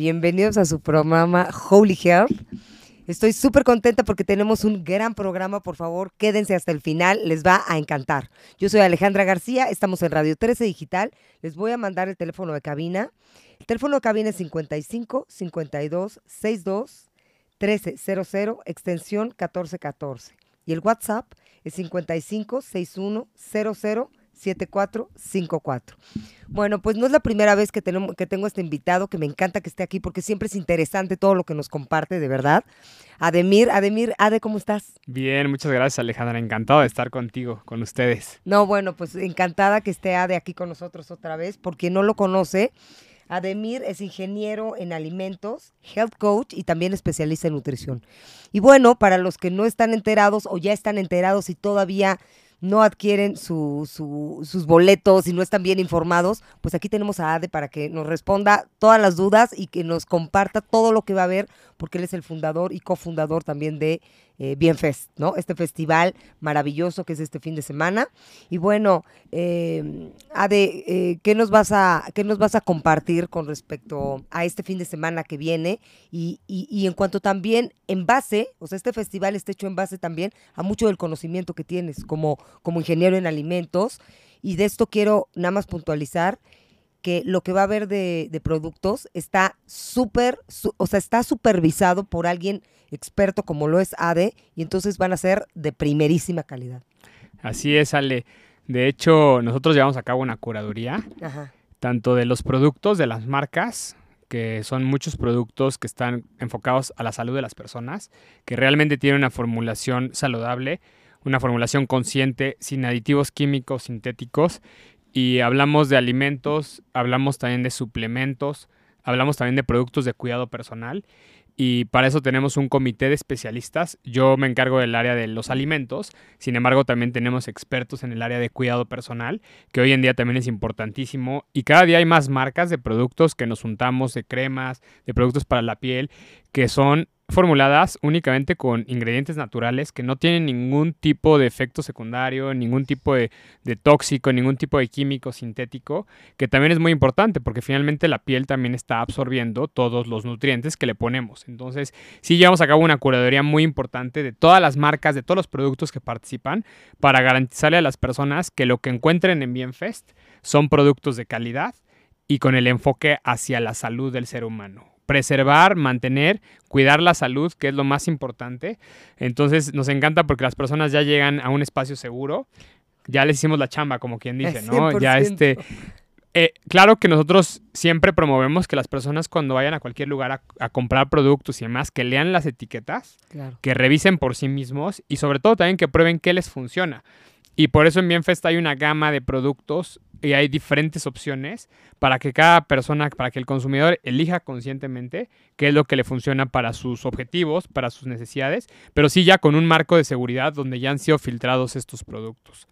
Bienvenidos a su programa Holy Health. Estoy súper contenta porque tenemos un gran programa. Por favor, quédense hasta el final. Les va a encantar. Yo soy Alejandra García. Estamos en Radio 13 Digital. Les voy a mandar el teléfono de cabina. El teléfono de cabina es 55 52 62 1300, extensión 1414. Y el WhatsApp es 55 61 00 7454. Bueno, pues no es la primera vez que, tenemos, que tengo este invitado, que me encanta que esté aquí porque siempre es interesante todo lo que nos comparte, de verdad. Ademir, Ademir, Ade, ¿cómo estás? Bien, muchas gracias Alejandra, encantado de estar contigo, con ustedes. No, bueno, pues encantada que esté Ade aquí con nosotros otra vez, porque no lo conoce. Ademir es ingeniero en alimentos, health coach y también especialista en nutrición. Y bueno, para los que no están enterados o ya están enterados y todavía no adquieren sus boletos y no están bien informados, pues aquí tenemos a Ade para que nos responda todas las dudas y que nos comparta todo lo que va a haber, porque él es el fundador y cofundador también de eh, Bienfest, ¿no? Este festival maravilloso que es este fin de semana. Y bueno, eh, Ade, ¿qué, nos vas a, ¿qué nos vas a compartir con respecto a este fin de semana que viene? Y, y, en cuanto también en base, o sea, este festival está hecho en base también a mucho del conocimiento que tienes como, como ingeniero en alimentos. Y de esto quiero nada más puntualizar que lo que va a haber de, de productos está súper, o sea, está supervisado por alguien experto como lo es ADE y entonces van a ser de primerísima calidad. Así es, Ale. De hecho, nosotros llevamos a cabo una curaduría, tanto de los productos, de las marcas, que son muchos productos que están enfocados a la salud de las personas, que realmente tienen una formulación saludable, una formulación consciente, sin aditivos químicos sintéticos. Y hablamos de alimentos, hablamos también de suplementos, hablamos también de productos de cuidado personal y para eso tenemos un comité de especialistas. Yo me encargo del área de los alimentos, sin embargo también tenemos expertos en el área de cuidado personal, que hoy en día también es importantísimo y cada día hay más marcas de productos que nos juntamos, de cremas, de productos para la piel, que son formuladas únicamente con ingredientes naturales que no tienen ningún tipo de efecto secundario, ningún tipo de, tóxico, ningún tipo de químico sintético, que también es muy importante porque finalmente la piel también está absorbiendo todos los nutrientes que le ponemos. Entonces, sí llevamos a cabo una curaduría muy importante de todas las marcas, de todos los productos que participan, para garantizarle a las personas que lo que encuentren en Bienfest son productos de calidad y con el enfoque hacia la salud del ser humano preservar, mantener, cuidar la salud, que es lo más importante. Entonces nos encanta porque las personas ya llegan a un espacio seguro, ya les hicimos la chamba, como quien dice, ¿no? Ya este... Eh, claro que nosotros siempre promovemos que las personas cuando vayan a cualquier lugar a, comprar productos y demás, que lean las etiquetas, que revisen por sí mismos y sobre todo también que prueben qué les funciona. Y por eso en Bienfest hay una gama de productos y hay diferentes opciones para que cada persona, para que el consumidor elija conscientemente qué es lo que le funciona para sus objetivos, para sus necesidades, pero sí ya con un marco de seguridad donde ya han sido filtrados estos productos.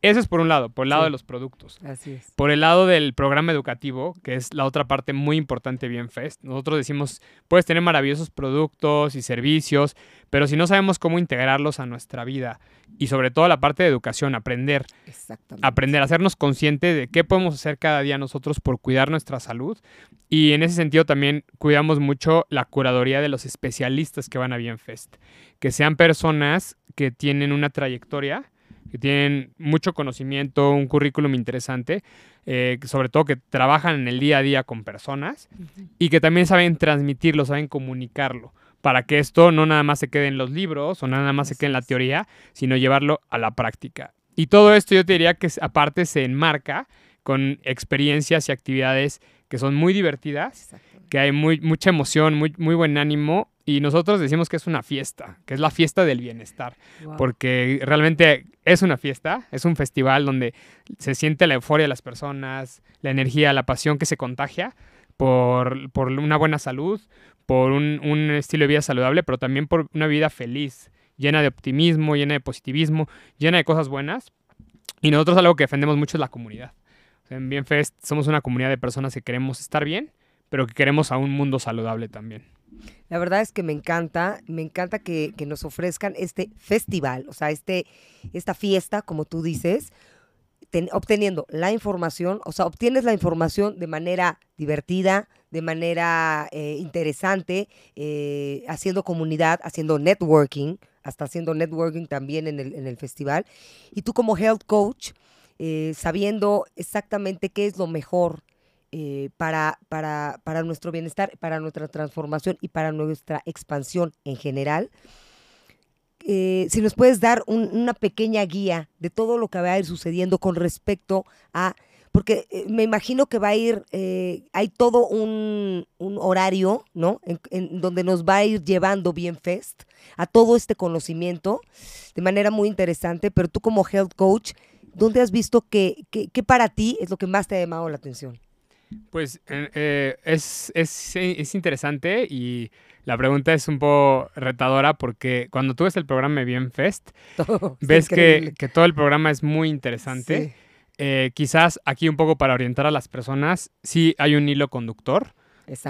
Eso es por un lado, por el lado de los productos. Así es. Por el lado del programa educativo, que es la otra parte muy importante de Bienfest, nosotros decimos, puedes tener maravillosos productos y servicios, pero si no sabemos cómo integrarlos a nuestra vida y sobre todo la parte de educación, aprender, aprender, hacernos conscientes de qué podemos hacer cada día nosotros por cuidar nuestra salud. Y en ese sentido también cuidamos mucho la curaduría de los especialistas que van a Bienfest, que sean personas que tienen una trayectoria que tienen mucho conocimiento, un currículum interesante, eh, sobre todo que trabajan en el día a día con personas y que también saben transmitirlo, saben comunicarlo, para que esto no nada más se quede en los libros o nada más se quede en la teoría, sino llevarlo a la práctica. Y todo esto yo te diría que aparte se enmarca con experiencias y actividades que son muy divertidas, que hay muy, mucha emoción, muy, muy buen ánimo y nosotros decimos que es una fiesta, que es la fiesta del bienestar, porque realmente es una fiesta, es un festival donde se siente la euforia de las personas, la energía, la pasión que se contagia por, por una buena salud, por un, un, estilo de vida saludable, pero también por una vida feliz, llena de optimismo, llena de positivismo, llena de cosas buenas. Y nosotros algo que defendemos mucho es la comunidad. en Bienfest somos una comunidad de personas que queremos estar bien, pero que queremos a un mundo saludable también. La verdad es que me encanta, me encanta que, nos ofrezcan este festival, o sea, este, esta fiesta, como tú dices, obteniendo la información, o sea, obtienes la información de manera divertida, de manera eh, interesante, eh, haciendo comunidad, haciendo networking, hasta haciendo networking también en el, en el festival. Y tú como health coach, eh, sabiendo exactamente qué es lo mejor para, para, para nuestro bienestar, para nuestra transformación y para nuestra expansión en general, si nos puedes dar una pequeña guía de todo lo que va a ir sucediendo con respecto a porque eh, me imagino que va a ir, eh, hay todo un, horario, ¿no? En, donde nos va a ir llevando bien Fest a todo este conocimiento de manera muy interesante, pero tú como health coach, ¿dónde has visto que, que, para ti es lo que más te ha llamado la atención? Pues eh, es, es, es, interesante y la pregunta es un poco retadora porque cuando tú ves el programa Bien Fest, ves que, que, todo el programa es muy interesante. Sí eh, quizás aquí un poco para orientar a las personas, sí hay un hilo conductor.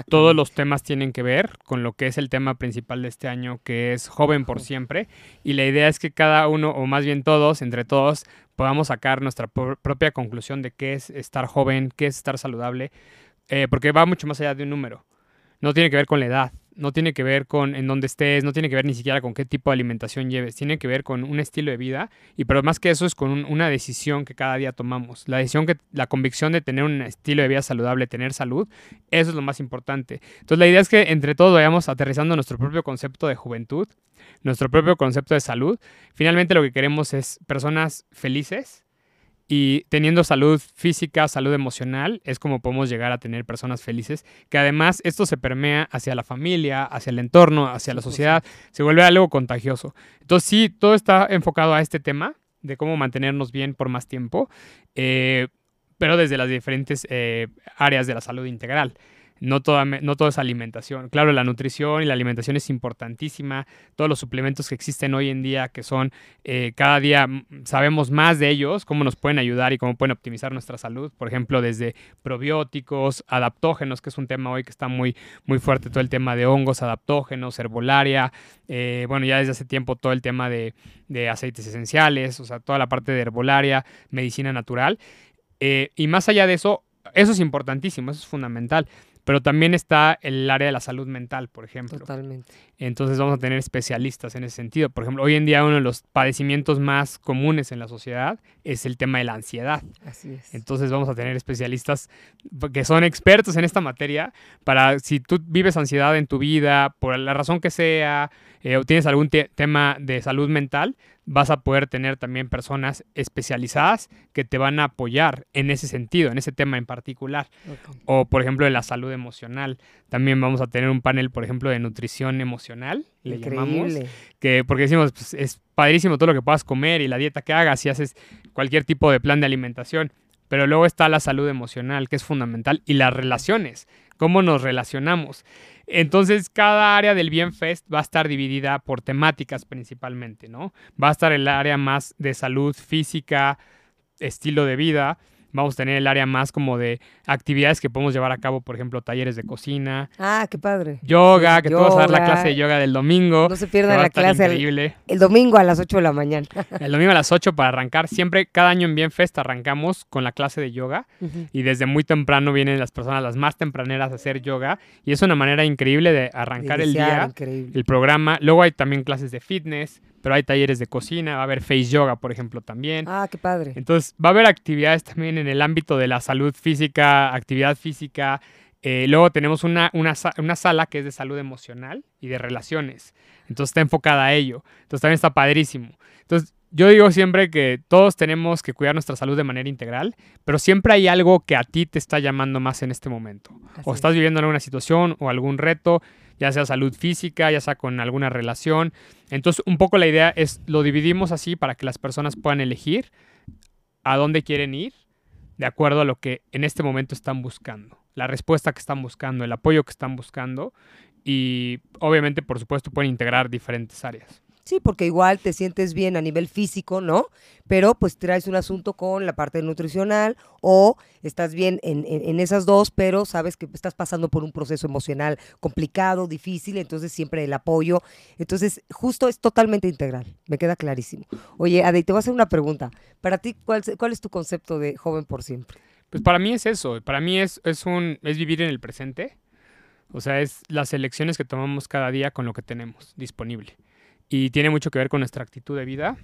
Todos los temas tienen que ver con lo que es el tema principal de este año, que es joven por siempre. Y la idea es que cada uno, o más bien todos, entre todos, podamos sacar nuestra propia conclusión de qué es estar joven, qué es estar saludable, eh, porque va mucho más allá de un número. No tiene que ver con la edad, no tiene que ver con en dónde estés, no tiene que ver ni siquiera con qué tipo de alimentación lleves, tiene que ver con un estilo de vida y pero más que eso es con una decisión que cada día tomamos. La decisión que la convicción de tener un estilo de vida saludable, tener salud, eso es lo más importante. Entonces la idea es que entre todos vayamos aterrizando nuestro propio concepto de juventud, nuestro propio concepto de salud. Finalmente lo que queremos es personas felices, y teniendo salud física, salud emocional, es como podemos llegar a tener personas felices, que además esto se permea hacia la familia, hacia el entorno, hacia la sociedad, se vuelve algo contagioso. Entonces sí, todo está enfocado a este tema de cómo mantenernos bien por más tiempo, eh, pero desde las diferentes eh, áreas de la salud integral no, toda, no todo es alimentación. Claro, la nutrición y la alimentación es importantísima. Todos los suplementos que existen hoy en día, que son eh, cada día sabemos más de ellos, cómo nos pueden ayudar y cómo pueden optimizar nuestra salud. Por ejemplo, desde probióticos, adaptógenos, que es un tema hoy que está muy, muy fuerte, todo el tema de hongos, adaptógenos, herbolaria. Eh, bueno, ya desde hace tiempo todo el tema de, aceites esenciales, o sea, toda la parte de herbolaria, medicina natural. Eh, y más allá de eso, eso es importantísimo, eso es fundamental pero también está el área de la salud mental, por ejemplo. Totalmente. Entonces vamos a tener especialistas en ese sentido. Por ejemplo, hoy en día uno de los padecimientos más comunes en la sociedad es el tema de la ansiedad. Así es. Entonces vamos a tener especialistas que son expertos en esta materia para si tú vives ansiedad en tu vida, por la razón que sea, eh, o tienes algún tema de salud mental, vas a poder tener también personas especializadas que te van a apoyar en ese sentido, en ese tema en particular. O, por ejemplo, de la salud emocional. También vamos a tener un panel, por ejemplo, de nutrición emocional, le llamamos. Que, porque decimos, pues, es padrísimo todo lo que puedas comer y la dieta que hagas si haces cualquier tipo de plan de alimentación. Pero luego está la salud emocional, que es fundamental, y las relaciones, cómo nos relacionamos. Entonces, cada área del Bienfest va a estar dividida por temáticas principalmente, ¿no? Va a estar el área más de salud física, estilo de vida, Vamos a tener el área más como de actividades que podemos llevar a cabo, por ejemplo, talleres de cocina. Ah, qué padre. Yoga, que tú vas a dar la clase de yoga del domingo. No se pierda la clase. El, el, domingo a las 8 de la mañana. el domingo a las 8 para arrancar. Siempre, cada año en Bienfest arrancamos con la clase de yoga y desde muy temprano vienen las personas, las más tempraneras, a hacer yoga y es una manera increíble de arrancar el día, el programa. Luego hay también clases de fitness pero hay talleres de cocina, va a haber face yoga, por ejemplo, también. Ah, qué padre. Entonces, va a haber actividades también en el ámbito de la salud física, actividad física. Eh, luego tenemos una, una, una, sala que es de salud emocional y de relaciones. Entonces, está enfocada a ello. Entonces, también está padrísimo. Entonces, yo digo siempre que todos tenemos que cuidar nuestra salud de manera integral, pero siempre hay algo que a ti te está llamando más en este momento. o estás viviendo alguna situación o algún reto ya sea salud física, ya sea con alguna relación. Entonces, un poco la idea es, lo dividimos así para que las personas puedan elegir a dónde quieren ir de acuerdo a lo que en este momento están buscando, la respuesta que están buscando, el apoyo que están buscando y obviamente, por supuesto, pueden integrar diferentes áreas. Sí, porque igual te sientes bien a nivel físico, ¿no? Pero pues traes un asunto con la parte nutricional o estás bien en, en, esas dos, pero sabes que estás pasando por un proceso emocional complicado, difícil, entonces siempre el apoyo. Entonces, justo es totalmente integral, me queda clarísimo. Oye, Ade, te voy a hacer una pregunta. Para ti, ¿cuál, cuál es tu concepto de joven por siempre? Pues para mí es eso, para mí es, es, un, es vivir en el presente. O sea, es las elecciones que tomamos cada día con lo que tenemos disponible y tiene mucho que ver con nuestra actitud de vida.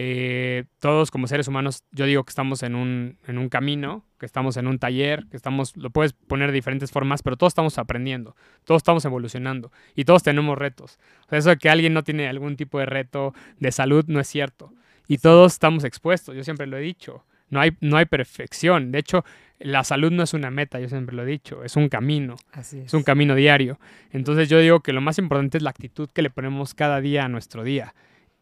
Eh, todos como seres humanos, yo digo que estamos en un, en un camino, que estamos en un taller, que estamos, lo puedes poner de diferentes formas, pero todos estamos aprendiendo, todos estamos evolucionando y todos tenemos retos. O sea, eso de que alguien no tiene algún tipo de reto de salud no es cierto. Y todos estamos expuestos, yo siempre lo he dicho. No hay, no hay perfección. De hecho, la salud no es una meta, yo siempre lo he dicho, es un camino. es. un camino diario. Entonces yo digo que lo más importante es la actitud que le ponemos cada día a nuestro día.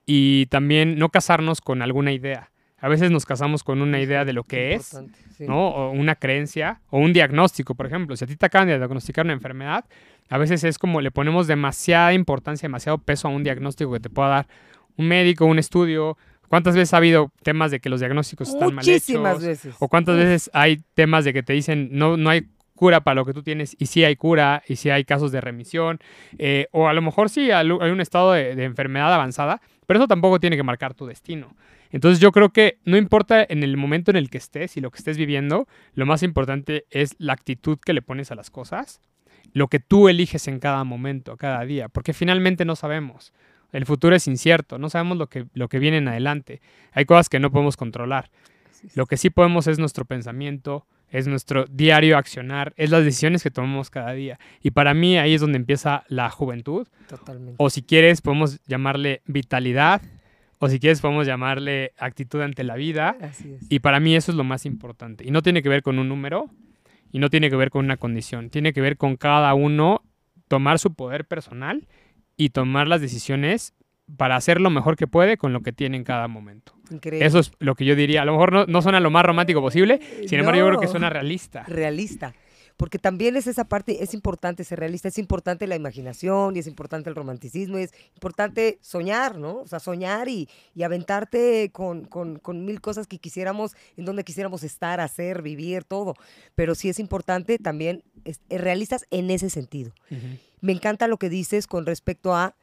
Y también no casarnos con alguna idea. A veces nos casamos con una idea de lo que es, ¿no? O una creencia, o un diagnóstico, por ejemplo. Si a ti te acaban de diagnosticar una enfermedad, a veces es como le ponemos demasiada importancia, demasiado peso a un diagnóstico que te pueda dar un médico, un estudio, ¿Cuántas veces ha habido temas de que los diagnósticos están mal hechos? Muchísimas veces. ¿O cuántas veces hay temas de que te dicen no, no hay cura para lo que tú tienes y sí hay cura y sí hay casos de remisión? Eh, o a lo mejor sí hay un estado de, enfermedad avanzada, pero eso tampoco tiene que marcar tu destino. Entonces yo creo que no importa en el momento en el que estés y lo que estés viviendo, lo más importante es la actitud que le pones a las cosas, lo que tú eliges en cada momento, cada día, porque finalmente no sabemos. El futuro es incierto, no sabemos lo que, lo que viene en adelante. Hay cosas que no podemos controlar. Lo que sí podemos es nuestro pensamiento, es nuestro diario accionar, es las decisiones que tomamos cada día. Y para mí ahí es donde empieza la juventud. Totalmente. O si quieres, podemos llamarle vitalidad, o si quieres, podemos llamarle actitud ante la vida. Así es. Y para mí eso es lo más importante. Y no tiene que ver con un número, y no tiene que ver con una condición, tiene que ver con cada uno tomar su poder personal y tomar las decisiones para hacer lo mejor que puede con lo que tiene en cada momento. Increíble. Eso es lo que yo diría. A lo mejor no, no suena lo más romántico posible, sin embargo yo creo que suena realista. Realista. Porque también es esa parte, es importante ser realista, es importante la imaginación y es importante el romanticismo, y es importante soñar, ¿no? O sea, soñar y, y aventarte con, con, con, mil cosas que quisiéramos, en donde quisiéramos estar, hacer, vivir, todo. Pero sí es importante también es, realistas en ese sentido. Me encanta lo que dices con respecto a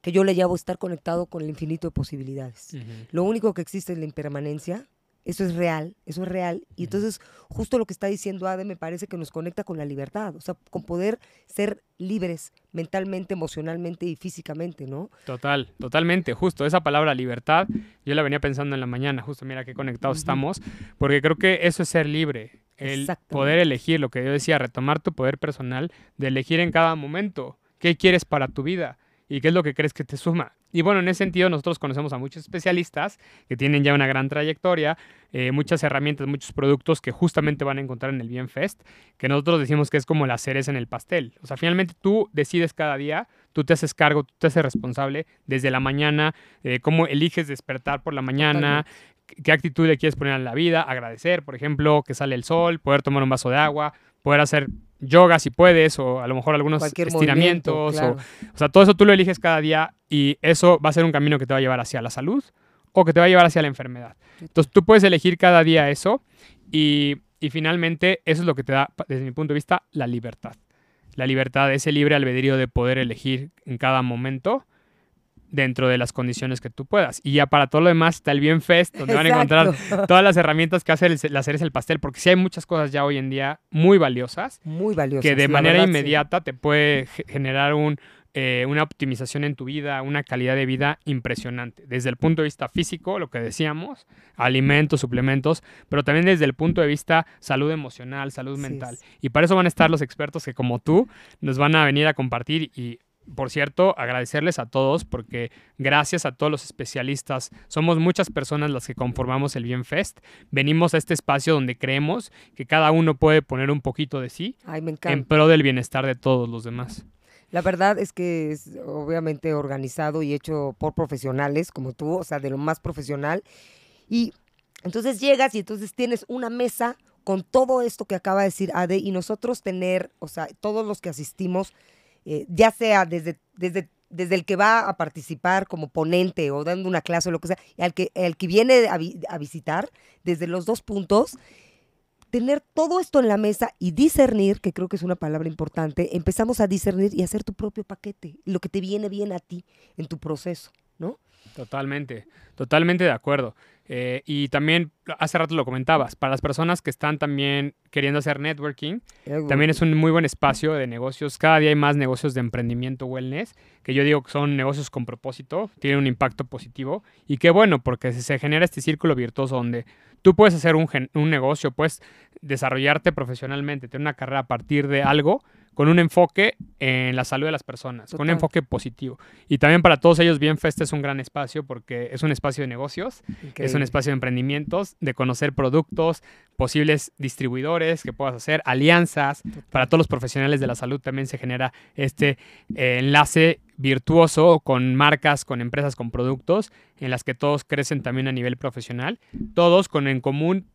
que yo le llamo estar conectado con el infinito de posibilidades. Lo único que existe es la impermanencia. Eso es real, eso es real. Y entonces, justo lo que está diciendo Ade me parece que nos conecta con la libertad, o sea, con poder ser libres mentalmente, emocionalmente y físicamente, ¿no? Total, totalmente, justo. Esa palabra libertad, yo la venía pensando en la mañana, justo mira qué conectados estamos, porque creo que eso es ser libre el poder elegir, lo que yo decía, retomar tu poder personal, de elegir en cada momento qué quieres para tu vida y qué es lo que crees que te suma. Y bueno, en ese sentido nosotros conocemos a muchos especialistas que tienen ya una gran trayectoria, eh, muchas herramientas, muchos productos que justamente van a encontrar en el Bienfest, que nosotros decimos que es como la cereza en el pastel. O sea, finalmente tú decides cada día, tú te haces cargo, tú te haces responsable desde la mañana, eh, cómo eliges despertar por la mañana, qué actitud le quieres poner a la vida, agradecer, por ejemplo, que sale el sol, poder tomar un vaso de agua, poder hacer yoga si puedes, o a lo mejor algunos estiramientos, o, sea, todo eso tú lo eliges cada día y eso va a ser un camino que te va a llevar hacia la salud o que te va a llevar hacia la enfermedad. Entonces tú puedes elegir cada día eso y, y finalmente eso es lo que te da, desde mi punto de vista, la libertad. La libertad, ese libre albedrío de poder elegir en cada momento dentro de las condiciones que tú puedas. Y ya para todo lo demás está el Bien Fest, donde van a encontrar todas las herramientas que hace el, la Ceres el Pastel, porque sí hay muchas cosas ya hoy en día muy valiosas. Muy valiosas. Que de manera inmediata te puede generar un, eh, una optimización en tu vida, una calidad de vida impresionante. Desde el punto de vista físico, lo que decíamos, alimentos, suplementos, pero también desde el punto de vista salud emocional, salud mental. Y para eso van a estar los expertos que como tú nos van a venir a compartir y por cierto, agradecerles a todos porque gracias a todos los especialistas, somos muchas personas las que conformamos el Bienfest. Venimos a este espacio donde creemos que cada uno puede poner un poquito de sí en pro del bienestar de todos los demás. La verdad es que es obviamente organizado y hecho por profesionales como tú, o sea, de lo más profesional. Y entonces llegas y entonces tienes una mesa con todo esto que acaba de decir Ade y nosotros tener, o sea, todos los que asistimos, eh, ya sea desde, desde desde el que va a participar como ponente o dando una clase o lo que sea, al que, que viene a, visitar, desde los dos puntos, tener todo esto en la mesa y discernir, que creo que es una palabra importante, empezamos a discernir y hacer tu propio paquete, lo que te viene bien a ti en tu proceso, ¿no? Totalmente, totalmente de acuerdo. Eh, y también, hace rato lo comentabas, para las personas que están también queriendo hacer networking, también es un muy buen espacio de negocios. Cada día hay más negocios de emprendimiento wellness, que yo digo que son negocios con propósito, tienen un impacto positivo. Y qué bueno, porque se genera este círculo virtuoso donde tú puedes hacer un, un negocio, puedes desarrollarte profesionalmente, tener una carrera a partir de algo con un enfoque en la salud de las personas, con un enfoque positivo. Y también para todos ellos, Bienfest es un gran espacio porque es un espacio de negocios, es un espacio de emprendimientos, de conocer productos, posibles distribuidores que puedas hacer, alianzas. Para todos los profesionales de la salud también se genera este eh, enlace virtuoso con marcas, con empresas, con productos, en las que todos crecen también a nivel profesional, todos con en común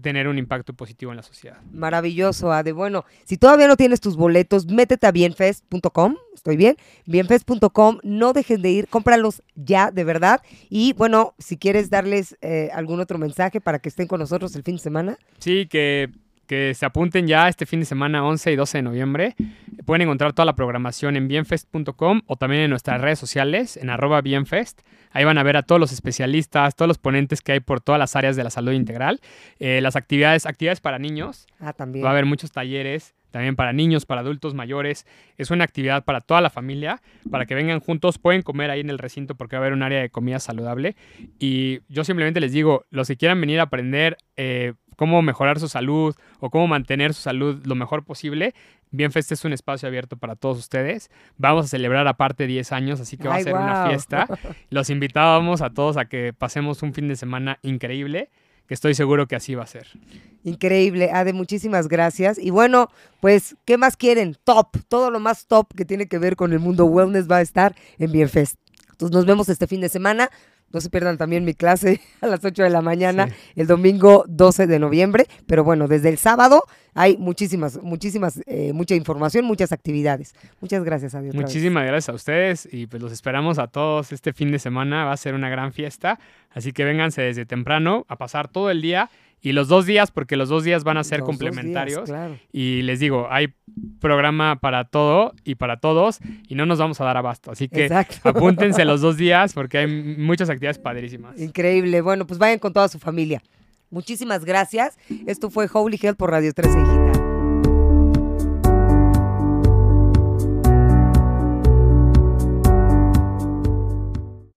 tener un impacto positivo en la sociedad. Maravilloso, Ade. Bueno, si todavía no tienes tus boletos, métete a bienfest.com, estoy bien, bienfest.com, no dejes de ir, cómpralos ya, de verdad. Y bueno, si quieres darles eh, algún otro mensaje para que estén con nosotros el fin de semana. Sí, que que se apunten ya este fin de semana 11 y 12 de noviembre. Pueden encontrar toda la programación en bienfest.com o también en nuestras redes sociales, en arroba bienfest. Ahí van a ver a todos los especialistas, todos los ponentes que hay por todas las áreas de la salud integral. Eh, las actividades, actividades para niños. Ah, también. Va a haber muchos talleres, también para niños, para adultos mayores. Es una actividad para toda la familia, para que vengan juntos, pueden comer ahí en el recinto porque va a haber un área de comida saludable. Y yo simplemente les digo, los que quieran venir a aprender eh, cómo mejorar su salud o cómo mantener su salud lo mejor posible, Bienfest es un espacio abierto para todos ustedes. Vamos a celebrar aparte 10 años, así que va a ser una fiesta. Los invitábamos a todos a que pasemos un fin de semana increíble que estoy seguro que así va a ser. Increíble, Ade, muchísimas gracias. Y bueno, pues, ¿qué más quieren? Top, todo lo más top que tiene que ver con el mundo wellness va a estar en Bienfest. Entonces nos vemos este fin de semana. No se pierdan también mi clase a las 8 de la mañana, el domingo 12 de noviembre. Pero bueno, desde el sábado hay muchísimas, muchísimas, eh, mucha información, muchas actividades. Muchas gracias, adiós. Muchísimas gracias a ustedes y pues los esperamos a todos este fin de semana. Va a ser una gran fiesta. Así que vénganse desde temprano a pasar todo el día y los dos días, porque los dos días van a ser complementarios. Y les digo, hay programa para todo y para todos y no nos vamos a dar abasto. Así que apúntense los dos días porque hay muchas actividades padrísimas. Increíble. Bueno, pues vayan con toda su familia. Muchísimas gracias. Esto fue Holy Health por Radio 13